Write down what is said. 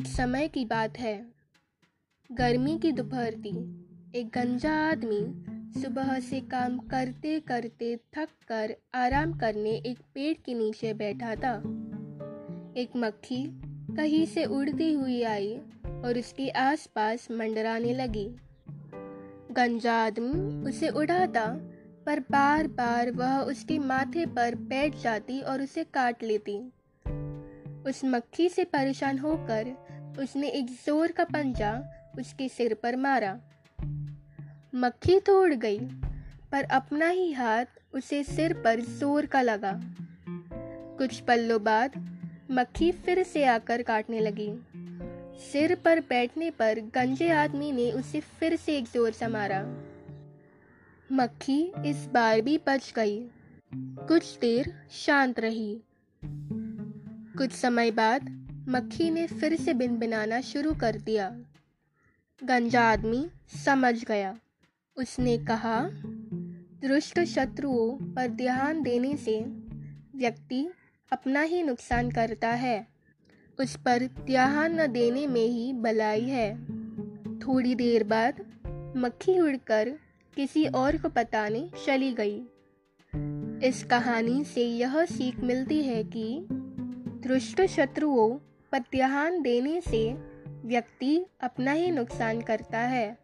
समय की बात है। गर्मी की दोपहर थी। एक गंजा आदमी सुबह से काम करते करते थक कर आराम करने एक पेड़ के नीचे बैठा था। एक मक्खी कहीं से उड़ती हुई आई और उसके आसपास मंडराने लगी। गंजा आदमी उसे उड़ाता पर बार बार वह उसके माथे पर बैठ जाती और उसे काट लेती। उस मक्खी से परेशान होकर उसने एक ज़ोर का पंजा उसके सिर पर मारा। मक्खी तो उड़ गई, पर अपना ही हाथ उसे सिर पर ज़ोर का लगा। कुछ पल्लों बाद मक्खी फिर से आकर काटने लगी। सिर पर बैठने पर गंजे आदमी ने उसे फिर से एक ज़ोर से मारा। मक्खी इस बार भी बच गई। कुछ देर शांत रही। कुछ समय बाद मक्खी ने फिर से बिन बिनाना शुरू कर दिया। गंजा आदमी समझ गया। उसने कहा, दुष्ट शत्रुओं पर ध्यान देने से व्यक्ति अपना ही नुकसान करता है। उस पर ध्यान न देने में ही भलाई है। थोड़ी देर बाद मक्खी उड़कर किसी और को बताने चली गई। इस कहानी से यह सीख मिलती है कि दुष्ट शत्रुओं पर ध्यान देने से व्यक्ति अपना ही नुकसान करता है।